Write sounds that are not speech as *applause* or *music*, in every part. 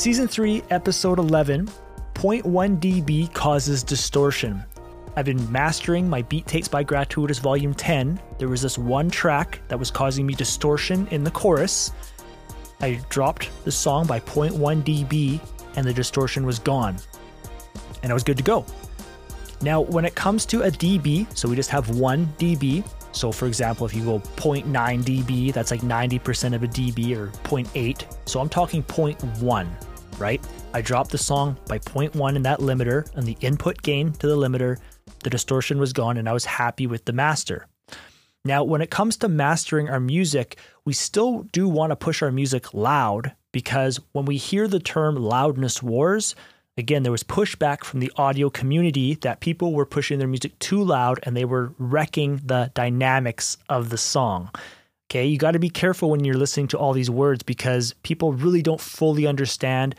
Season 3, Episode 11 0.1 dB causes distortion. I've been mastering my Beat Tapes by Gratuitous Volume 10. There was this one track that was causing me distortion in the chorus. I dropped the song by 0.1 dB and the distortion was gone. And I was good to go. Now, when it comes to a dB, so we just have one dB. So, for example, if you go 0.9 dB, that's like 90% of a dB or 0.8. So I'm talking 0.1, right? I dropped the song by 0.1 in that limiter and the input gain to the limiter. The distortion was gone and I was happy with the master. Now, when it comes to mastering our music, we still do want to push our music loud because when we hear the term loudness wars, again, there was pushback from the audio community that people were pushing their music too loud and they were wrecking the dynamics of the song. Okay, you got to be careful when you're listening to all these words because people really don't fully understand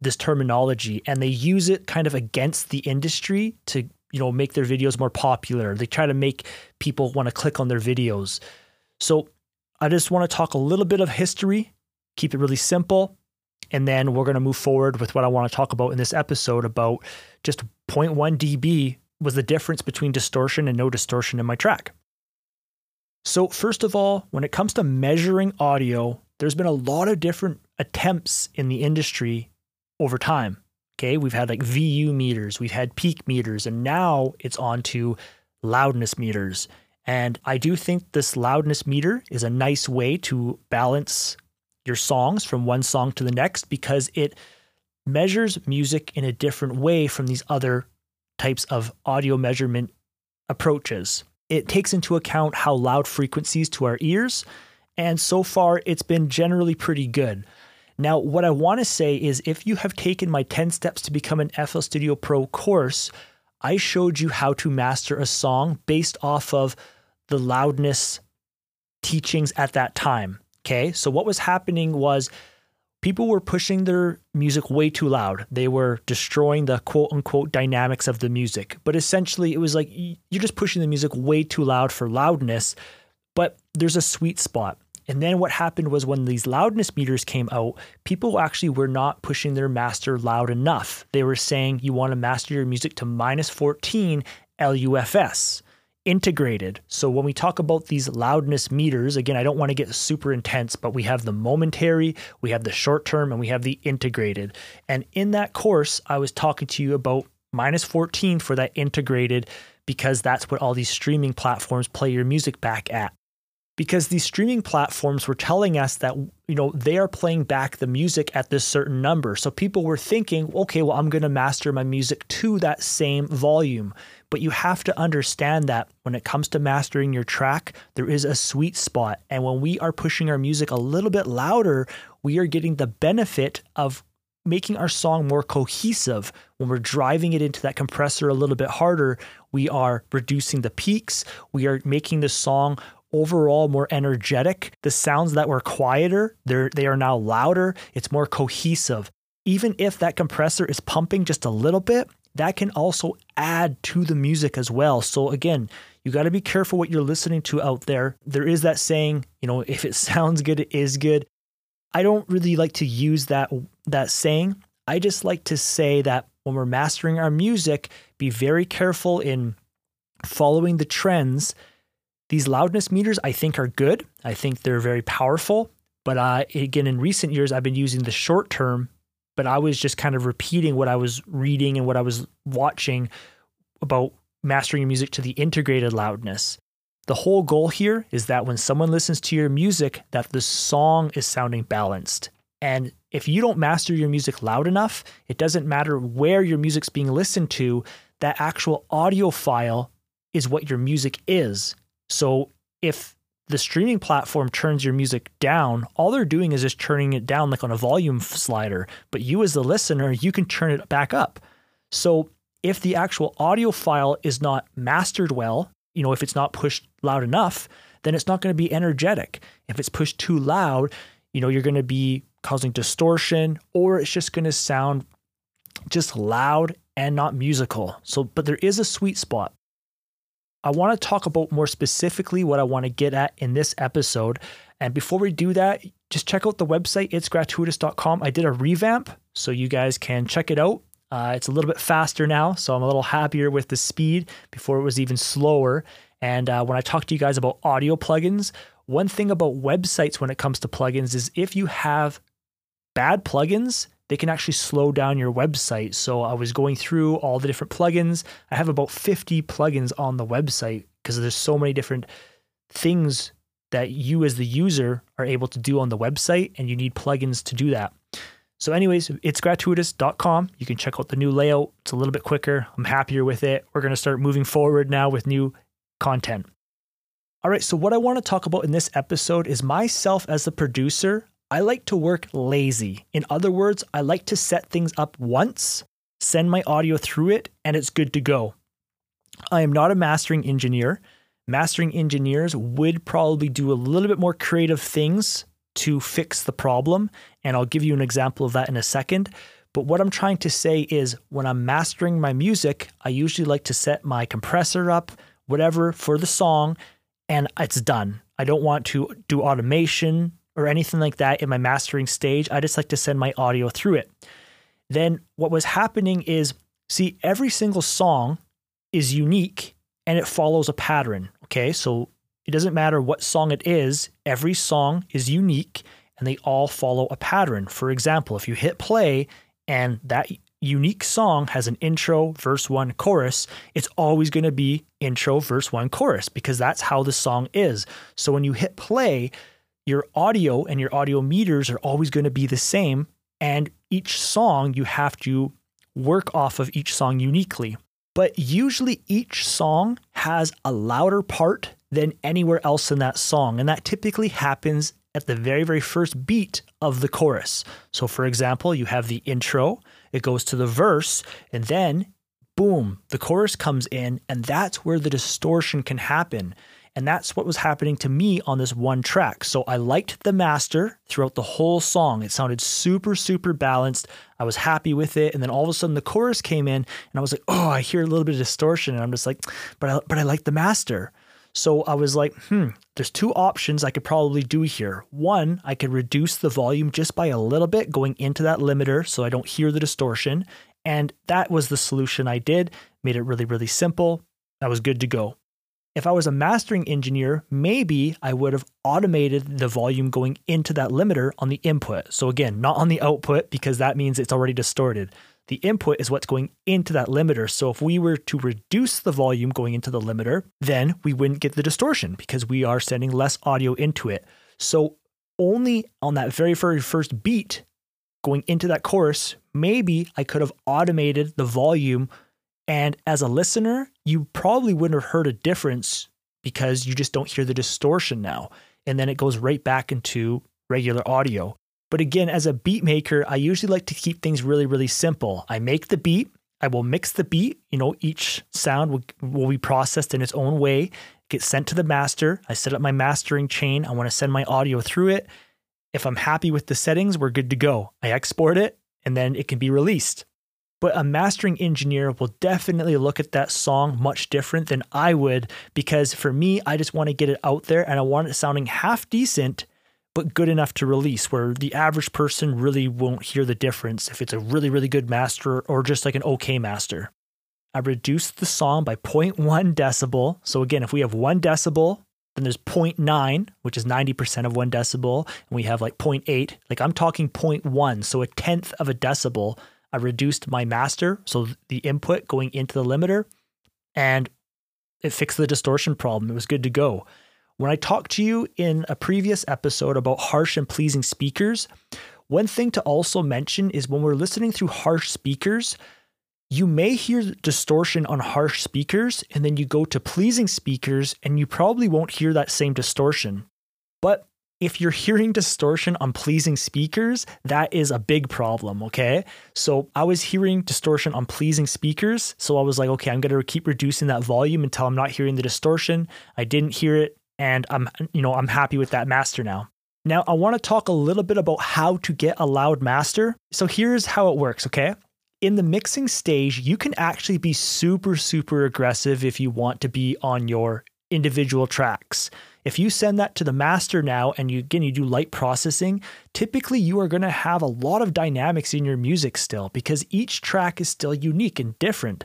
this terminology and they use it kind of against the industry to you know make their videos more popular. They try to make people want to click on their videos. So i just want to talk a little bit of history keep it really simple and then we're going to move forward with what i want to talk about in this episode about just 0.1 db was the difference between distortion and no distortion in my track. So first of all when it comes to measuring audio there's been a lot of different attempts in the industry over time Okay, we've had like VU meters, we've had peak meters, and now it's on to loudness meters. And I do think this loudness meter is a nice way to balance your songs from one song to the next because it measures music in a different way from these other types of audio measurement approaches. It takes into account how loud frequencies to our ears, and so far it's been generally pretty good. Now, what I want to say is if you have taken my 10 steps to become an FL Studio Pro course, I showed you how to master a song based off of the loudness teachings at that time. Okay. So, what was happening was people were pushing their music way too loud. They were destroying the quote unquote dynamics of the music. But essentially, it was like you're just pushing the music way too loud for loudness. But there's a sweet spot. And then what happened was when these loudness meters came out, people actually were not pushing their master loud enough. They were saying you want to master your music to minus 14 LUFS integrated. So when we talk about these loudness meters, again, I don't want to get super intense, but we have the momentary, we have the short term, and we have the integrated. And in that course, I was talking to you about minus 14 for that integrated because that's what all these streaming platforms play your music back at because these streaming platforms were telling us that you know they are playing back the music at this certain number. So people were thinking okay well i'm going to master my music to that same volume. But you have to understand that when it comes to mastering your track there is a sweet spot. And when we are pushing our music a little bit louder we are getting the benefit of making our song more cohesive. When we're driving it into that compressor a little bit harder we are reducing the peaks. We are making the song overall more energetic. The sounds that were quieter, they're they are now louder. It's more cohesive. Even if that compressor is pumping just a little bit, that can also add to the music as well. So again, you got to be careful what you're listening to out there. There is that saying, you know, if it *laughs* sounds good, it is good. I don't really like to use that that saying. I just like to say that when we're mastering our music, be very careful in following the trends these loudness meters, I think, are good. I think they're very powerful. But uh, again, in recent years, I've been using the short term, but I was just kind of repeating what I was reading and what I was watching about mastering your music to the integrated loudness. The whole goal here is that when someone listens to your music, that the song is sounding balanced. And if you don't master your music loud enough, it doesn't matter where your music's being listened to, that actual audio file is what your music is. So if the streaming platform turns your music down, all they're doing is just turning it down like on a volume slider. But you, as the listener, you can turn it back up. So if the actual audio file is not mastered well, you know, if it's not pushed loud enough, then it's not going to be energetic. If it's pushed too loud, you know, you're going to be causing distortion or it's just going to sound just loud and not musical. So, but there is a sweet spot. I want to talk about more specifically what I want to get at in this episode. And before we do that, just check out the website, itsgratuitous.com. I did a revamp, so you guys can check it out. Uh, it's a little bit faster now, so I'm a little happier with the speed. Before it was even slower. And uh, when I talk to you guys about audio plugins, one thing about websites when it comes to plugins is if you have bad plugins, they can actually slow down your website. So I was going through all the different plugins. I have about 50 plugins on the website because there's so many different things that you as the user are able to do on the website and you need plugins to do that. So anyways, it's gratuitous.com. You can check out the new layout. It's a little bit quicker. I'm happier with it. We're going to start moving forward now with new content. All right, so what I want to talk about in this episode is myself as the producer. I like to work lazy. In other words, I like to set things up once, send my audio through it, and it's good to go. I am not a mastering engineer. Mastering engineers would probably do a little bit more creative things to fix the problem, and I'll give you an example of that in a second. But what I'm trying to say is when I'm mastering my music, I usually like to set my compressor up, whatever, for the song, and it's done. I don't want to do automation or anything like that in my mastering stage. I just like to send my audio through it. Then what was happening is see, every single song is unique and it follows a pattern. Okay. So it doesn't matter what song it is, every song is unique and they all follow a pattern. For example, if you hit play and that unique song has an intro, verse one, chorus, it's always going to be intro, verse one, chorus because that's how the song is. So when you hit play, your audio and your audio meters are always going to be the same. And each song, you have to work off of each song uniquely. But usually each song has a louder part than anywhere else in that song. And that typically happens at the very, very first beat of the chorus. So, for example, you have the intro, it goes to the verse, and then boom, the chorus comes in, and that's where the distortion can happen. And that's what was happening to me on this one track. So I liked the master throughout the whole song. It sounded super, super balanced. I was happy with it. And then all of a sudden the chorus came in and I was like, oh, I hear a little bit of distortion. And I'm just like, but I, but I like the master. So I was like, hmm, there's two options I could probably do here. One, I could reduce the volume just by a little bit going into that limiter so I don't hear the distortion. And that was the solution I did, made it really, really simple. I was good to go. If I was a mastering engineer, maybe I would have automated the volume going into that limiter on the input. So, again, not on the output because that means it's already distorted. The input is what's going into that limiter. So if we were to reduce the volume going into the limiter, then we wouldn't get the distortion because we are sending less audio into it. So only on that very, very first beat going into that chorus, maybe I could have automated the volume. And as a listener, you probably wouldn't have heard a difference because you just don't hear the distortion now. And then it goes right back into regular audio. But again, as a beat maker, I usually like to keep things really, really simple. I make the beat, I will mix the beat. You know, each sound will, will be processed in its own way, get sent to the master. I set up my mastering chain. I want to send my audio through it. If I'm happy with the settings, we're good to go. I export it and then it can be released. But a mastering engineer will definitely look at that song much different than I would because for me, I just want to get it out there and I want it sounding half decent but good enough to release where the average person really won't hear the difference if it's a really, really good master or just like an okay master. I reduced the song by 0.1 decibel. So again, if we have one decibel, then there's 0.9, which is 90% of one decibel, and we have like 0.8. Like I'm talking 0.1, so a tenth of a decibel. I reduced my master, so the input going into the limiter, and it fixed the distortion problem. It was good to go. When I talked to you in a previous episode about harsh and pleasing speakers, one thing to also mention is when we're listening through harsh speakers, you may hear distortion on harsh speakers, and then you go to pleasing speakers, and you probably won't hear that same distortion. But if you're hearing distortion on pleasing speakers, that is a big problem, okay? So I was hearing distortion on pleasing speakers. So I was like, okay, I'm going to keep reducing that volume until I'm not hearing the distortion. I didn't hear it and I'm you know I'm happy with that master now. Now I want to talk a little bit about how to get a loud master. So here's how it works, okay? In the mixing stage, you can actually be super super aggressive if you want to be on your individual tracks. If you send that to the master now and you again you do light processing, typically you are going to have a lot of dynamics in your music still because each track is still unique and different.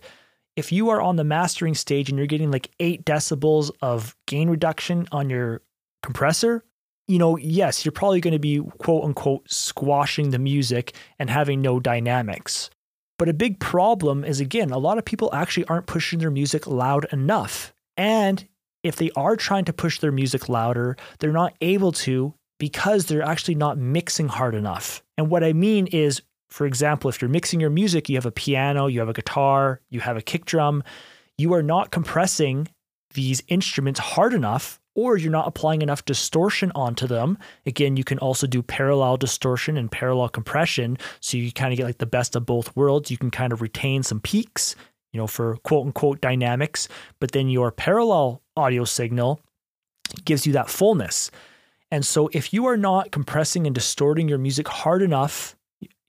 If you are on the mastering stage and you're getting like 8 decibels of gain reduction on your compressor, you know, yes, you're probably going to be quote unquote squashing the music and having no dynamics. But a big problem is again, a lot of people actually aren't pushing their music loud enough. And if they are trying to push their music louder, they're not able to because they're actually not mixing hard enough. And what I mean is, for example, if you're mixing your music, you have a piano, you have a guitar, you have a kick drum, you are not compressing these instruments hard enough or you're not applying enough distortion onto them. Again, you can also do parallel distortion and parallel compression. So you kind of get like the best of both worlds. You can kind of retain some peaks you know, for quote unquote dynamics, but then your parallel audio signal gives you that fullness. And so if you are not compressing and distorting your music hard enough,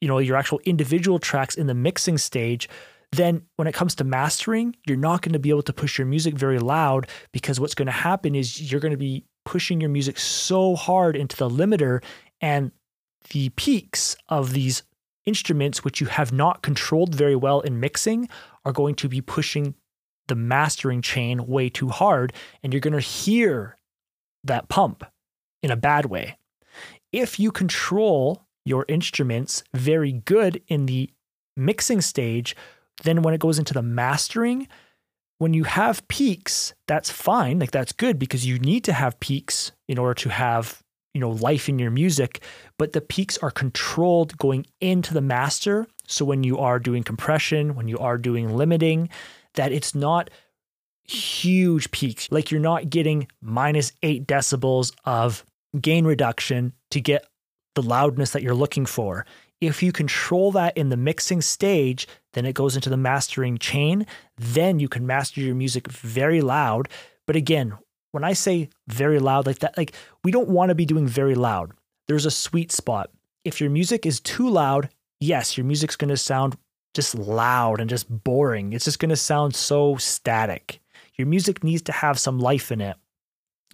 you know, your actual individual tracks in the mixing stage, then when it comes to mastering, you're not going to be able to push your music very loud because what's going to happen is you're going to be pushing your music so hard into the limiter and the peaks of these instruments which you have not controlled very well in mixing are going to be pushing the mastering chain way too hard and you're going to hear that pump in a bad way. If you control your instruments very good in the mixing stage, then when it goes into the mastering, when you have peaks, that's fine. Like that's good because you need to have peaks in order to have you know life in your music but the peaks are controlled going into the master so when you are doing compression when you are doing limiting that it's not huge peaks like you're not getting minus 8 decibels of gain reduction to get the loudness that you're looking for if you control that in the mixing stage then it goes into the mastering chain then you can master your music very loud but again when I say very loud like that, like we don't want to be doing very loud. There's a sweet spot. If your music is too loud, yes, your music's going to sound just loud and just boring. It's just going to sound so static. Your music needs to have some life in it.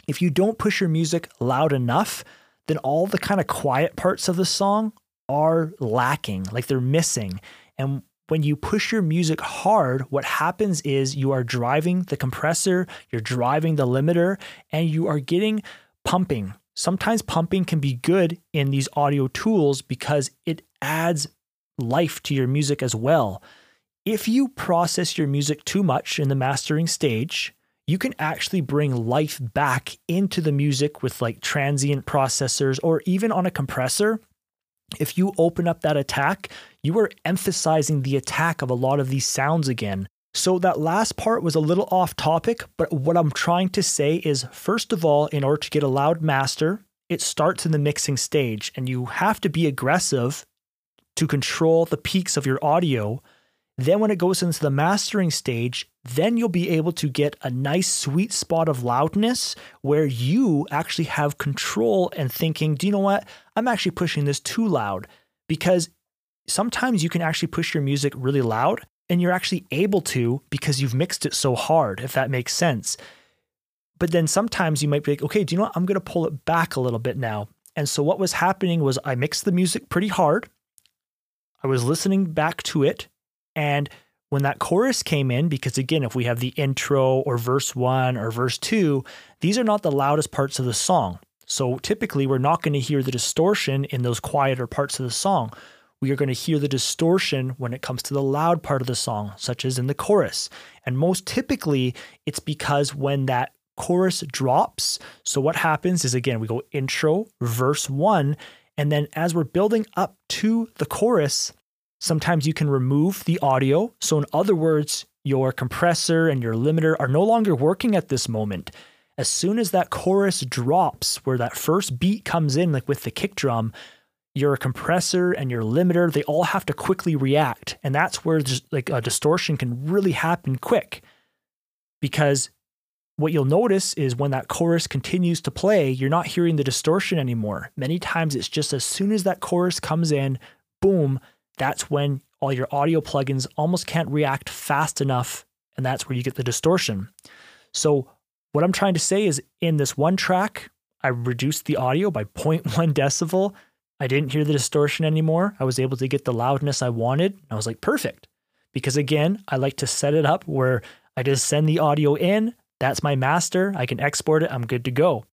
If you don't push your music loud enough, then all the kind of quiet parts of the song are lacking, like they're missing. And when you push your music hard, what happens is you are driving the compressor, you're driving the limiter, and you are getting pumping. Sometimes pumping can be good in these audio tools because it adds life to your music as well. If you process your music too much in the mastering stage, you can actually bring life back into the music with like transient processors or even on a compressor if you open up that attack, you are emphasizing the attack of a lot of these sounds again. So that last part was a little off topic, but what I'm trying to say is first of all, in order to get a loud master, it starts in the mixing stage, and you have to be aggressive to control the peaks of your audio. Then, when it goes into the mastering stage, then you'll be able to get a nice sweet spot of loudness where you actually have control and thinking, do you know what? I'm actually pushing this too loud because sometimes you can actually push your music really loud and you're actually able to because you've mixed it so hard, if that makes sense. But then sometimes you might be like, okay, do you know what? I'm going to pull it back a little bit now. And so what was happening was I mixed the music pretty hard. I was listening back to it. And when that chorus came in, because again, if we have the intro or verse one or verse two, these are not the loudest parts of the song. So typically, we're not going to hear the distortion in those quieter parts of the song. We are going to hear the distortion when it comes to the loud part of the song, such as in the chorus. And most typically, it's because when that chorus drops, so what happens is again, we go intro, verse one, and then as we're building up to the chorus, sometimes you can remove the audio. So, in other words, your compressor and your limiter are no longer working at this moment as soon as that chorus drops, where that first beat comes in, like with the kick drum, your compressor and your limiter, they all have to quickly react. And that's where just like a distortion can really happen quick. Because what you'll notice is when that chorus continues to play, you're not hearing the distortion anymore. Many times it's just as soon as that chorus comes in, boom, that's when all your audio plugins almost can't react fast enough. And that's where you get the distortion. So what I'm trying to say is in this one track, I reduced the audio by *laughs* 0.1 decibel. I didn't hear the distortion anymore. I was able to get the loudness I wanted. I was like, perfect. Because again, I like to set it up where I just send the audio in. That's my master. I can export it. I'm good to go.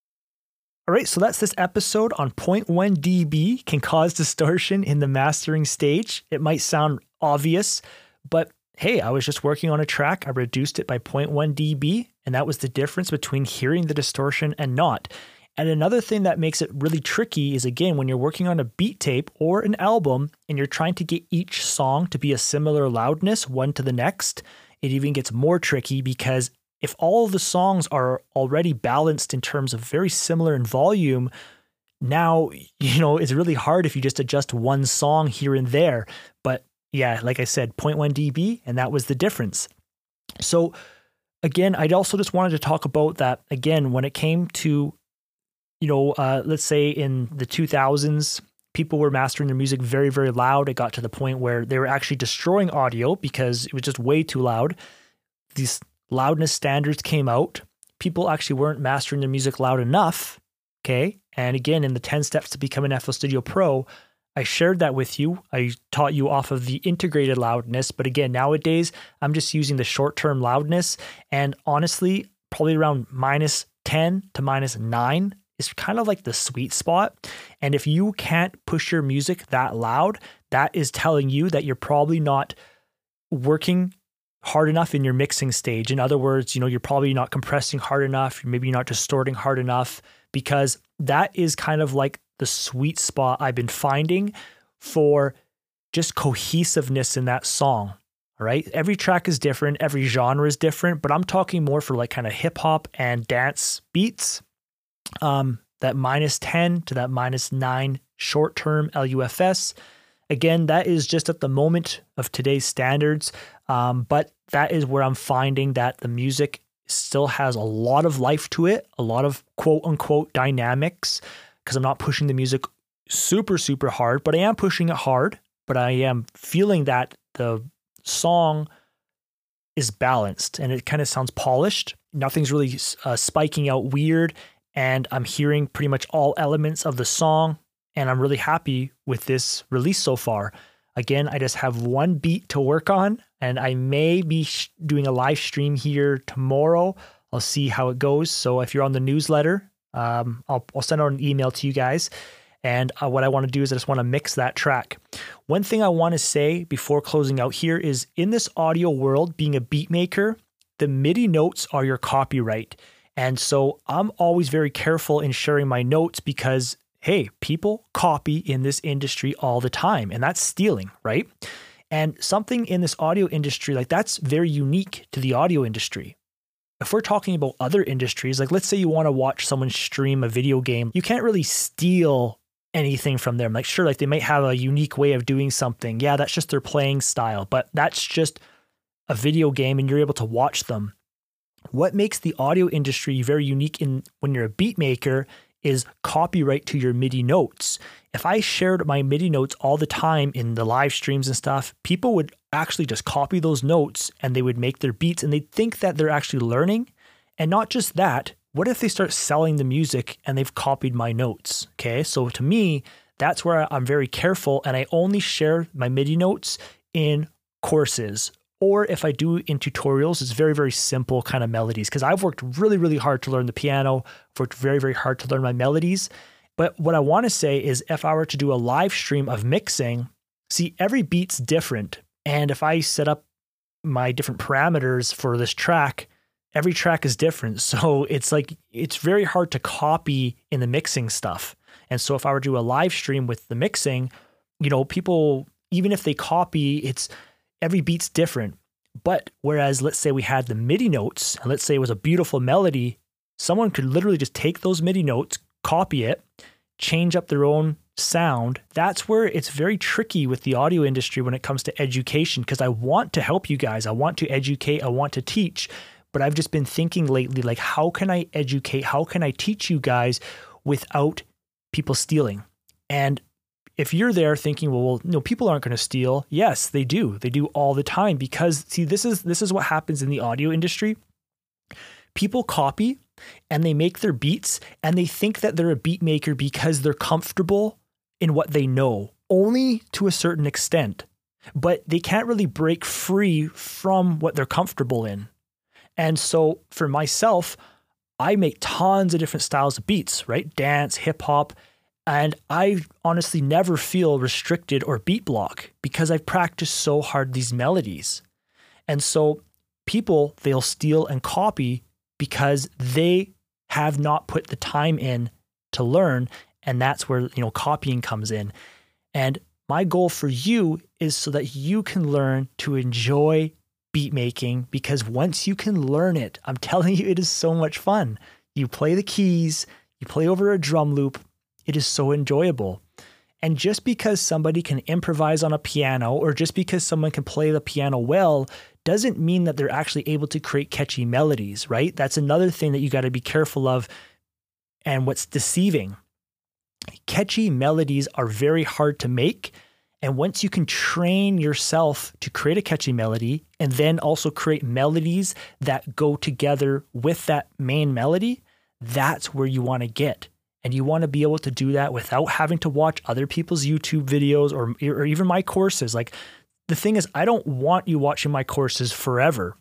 All right, so that's this episode on 0.1 dB can cause *laughs* distortion in the mastering stage. It might sound obvious, but hey, I was just working on a track. I reduced it by 0.1 dB, and that was the difference between hearing the distortion and not. And another thing that makes it really tricky is again, when you're working on a beat tape or an album and you're trying to get each song to be a similar loudness one to the next, it even gets more tricky because if all the songs are already balanced in terms of very similar in volume, now, *laughs* you know, it's really hard if you just adjust one song here and there. But yeah, like I said, 0.1 dB, and that was the difference. So, again, I'd also just wanted to talk about that again when it came to, you know, uh, let's say in the 2000s, people were mastering their music very, very loud. It got to the point where they were actually destroying audio because it was just way too loud. These loudness standards came out. People actually weren't mastering their music loud enough. Okay. And again, in the 10 steps to become an FL Studio Pro, I shared that with you. I taught you off of the integrated loudness. But again, nowadays, I'm just using the short term loudness. And honestly, probably around minus 10 to minus 9 is kind of like the sweet spot. And if you can't push your music that loud, that is telling you that you're probably not working hard enough in your mixing stage. In other words, you know, you're probably not compressing hard enough, maybe you're not distorting hard enough because that is kind of like the sweet spot I've been finding for just cohesiveness in that song. All right. Every track is different, every genre is different, but I'm talking more for like kind of hip hop and dance beats. Um, that minus 10 to that minus 9 short term LUFS. Again, that is just at the moment of today's standards. Um, but that is where I'm finding that the music still has a lot of life to it, a lot of quote unquote dynamics, because I'm not pushing the music super, super hard, but I am pushing it hard. But I am feeling that the song is balanced and it kind of sounds polished. Nothing's really uh, spiking out weird. And I'm hearing pretty much all elements of the song. And I'm really happy with this release so far. Again, I just have one beat to work on, and I may be sh- doing a live stream here tomorrow. I'll see how it goes. So if you're on the newsletter, um, I'll, I'll send out an email to you guys. And uh, what I want to do is I just want to mix that track. One thing I want to say before closing out here is in this audio world, being a beat maker, the MIDI notes are your copyright. And so I'm always very careful in sharing my notes because hey, people copy in this industry all the time, and that's stealing, right? And something in this audio industry, like that's very unique to the audio industry. If we're talking about other industries, like let's say you want to watch someone stream a video game, you can't really steal anything from them. Like, sure, like they might have a unique way of doing something. Yeah, that's just their playing style, but that's just a video game and you're able to watch them. What makes the audio industry very unique in when you're a beat maker is copyright to your MIDI notes. If I shared my MIDI notes all the time in the live streams and stuff, people would actually just copy those notes and they would make their beats and they'd think that they're actually learning. And not just that, what if they start selling the music and they've copied my notes? Okay, so to me, that's where I'm very careful and I only share my MIDI notes in courses or if I do in tutorials, it's very, very simple kind of melodies because I've worked really, really hard to learn the piano, I've worked very, very hard to learn my melodies. But what I want to say is if I were to do a live stream of mixing, see, every beat's different. And if I set up my different parameters for this track, every track is different. *laughs* So it's like, it's very hard to copy in the mixing stuff. And so if I were to do a live stream with the mixing, you know, people, even if they copy, it's, every beat's different. But whereas, let's say we had the MIDI notes, and let's say it was a beautiful melody, someone could literally just take those MIDI notes, copy it, change up their own sound. That's where it's very tricky with the audio industry when it comes to education because I want to help you guys. I want to educate, I want to teach. But I've just been thinking lately, like, how can I educate? How can I teach you guys without people stealing? And if you're there thinking, well, well, no, people aren't going to steal. Yes, they do. They do all the time because see, this is this is what happens in the audio industry. People copy and they make their beats and they think that they're a beat maker because they're comfortable in what they know, only to a certain extent. But they can't really break free from what they're comfortable in. And so for myself, I make tons of different styles of beats, right? Dance, hip hop. And I honestly never feel restricted or beat block because I've practiced so hard these melodies. And so people, they'll steal and copy because they have not put the time in to learn. And that's where, you know, copying comes in. And my goal for you is so that you can learn to enjoy beat making because once you can learn it, I'm *laughs* telling you, it is so much fun. You play the keys, you play over a drum loop, it is so enjoyable. And just because somebody can improvise on a piano or just because someone can play the piano well doesn't mean that they're actually able to create catchy melodies, right? That's another thing that you got to be careful of and what's deceiving. Catchy melodies are very hard to make. And once you can train yourself to create a catchy melody and then also create melodies that go together with that main melody, that's where you want to get. And you want to be able to do that without having to watch other people's YouTube videos or, or even my courses. Like the thing is, I don't want you watching my courses forever.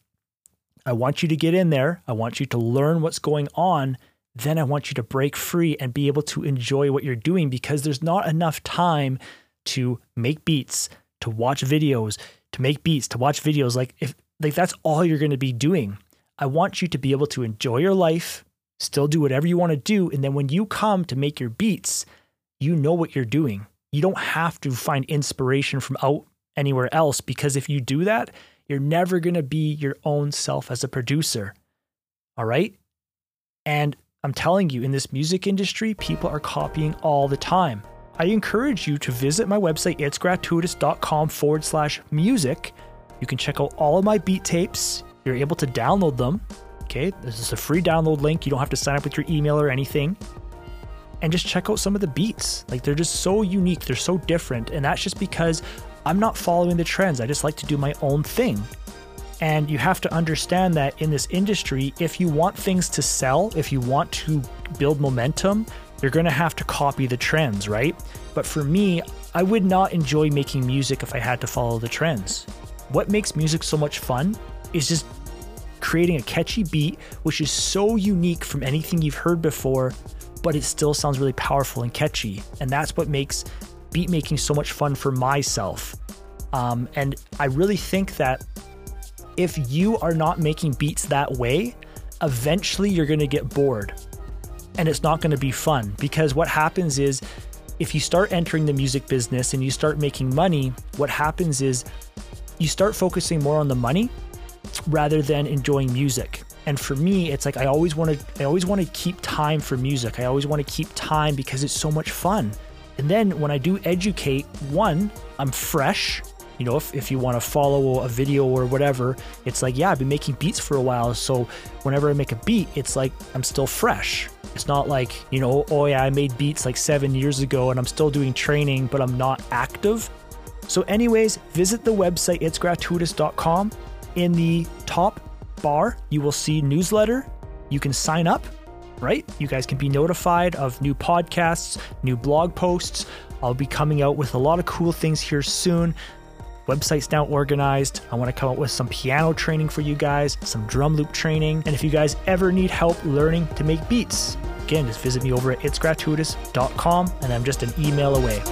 I want you to get in there. I want you to learn what's going on. Then I want you to break free and be able to enjoy what you're doing because there's not enough time to make beats, to watch videos, to make beats, to watch videos. Like if like that's all you're going to be doing. I want you to be able to enjoy your life, still do whatever you want to do. And then when you come to make your beats, you know what you're doing. You don't have to find inspiration from out anywhere else because if you do that, you're never going to be your own self as a producer. All right? And I'm telling you, in this music industry, people are copying all the time. I encourage you to visit my website, itsgratuitous.com forward slash music. You can check out all of my beat tapes. You're able to download them. Okay, this is a free download link. You don't have to sign up with your email or anything. And just check out some of the beats. Like they're just so unique, they're so different. And that's just because I'm not following the trends. I just like to do my own thing. And you have to understand that in this industry, if you want things to sell, if you want to build momentum, you're going to have to copy the trends, right? But for me, I would not enjoy making music if I had to follow the trends. What makes music so much fun is just creating a catchy beat, which is so unique from anything you've heard before, but it still sounds really powerful and catchy. And that's what makes beat making so much fun for myself. Um, and I really think that if you are not making beats that way, eventually you're going to get bored and it's not going to be fun because what happens is if you start entering the music business and you start making money, what happens is you start focusing more on the money rather than enjoying music. And for me, it's like I always want to I always want to keep time for music. I always want to keep time because it's so much fun. And then when I do educate, one, I'm fresh. You know, if, if you want to follow a video or whatever, it's like, yeah, I've been making beats for a while. So whenever I make a beat, it's like I'm still fresh. It's not like, you know, oh yeah, I made beats like seven years ago and I'm still doing training, but I'm not active. So, anyways, visit the website, itsgratuitous.com. In the top bar, you will see newsletter. You can sign up right? You guys can be notified of new podcasts, new blog posts. I'll be coming out with a lot of cool things here soon. Website's now organized. I want to come up with some piano training for you guys, some drum loop training. And if you guys ever need help learning to make beats, again, just visit me over at itsgratuitous.com and I'm just an email away.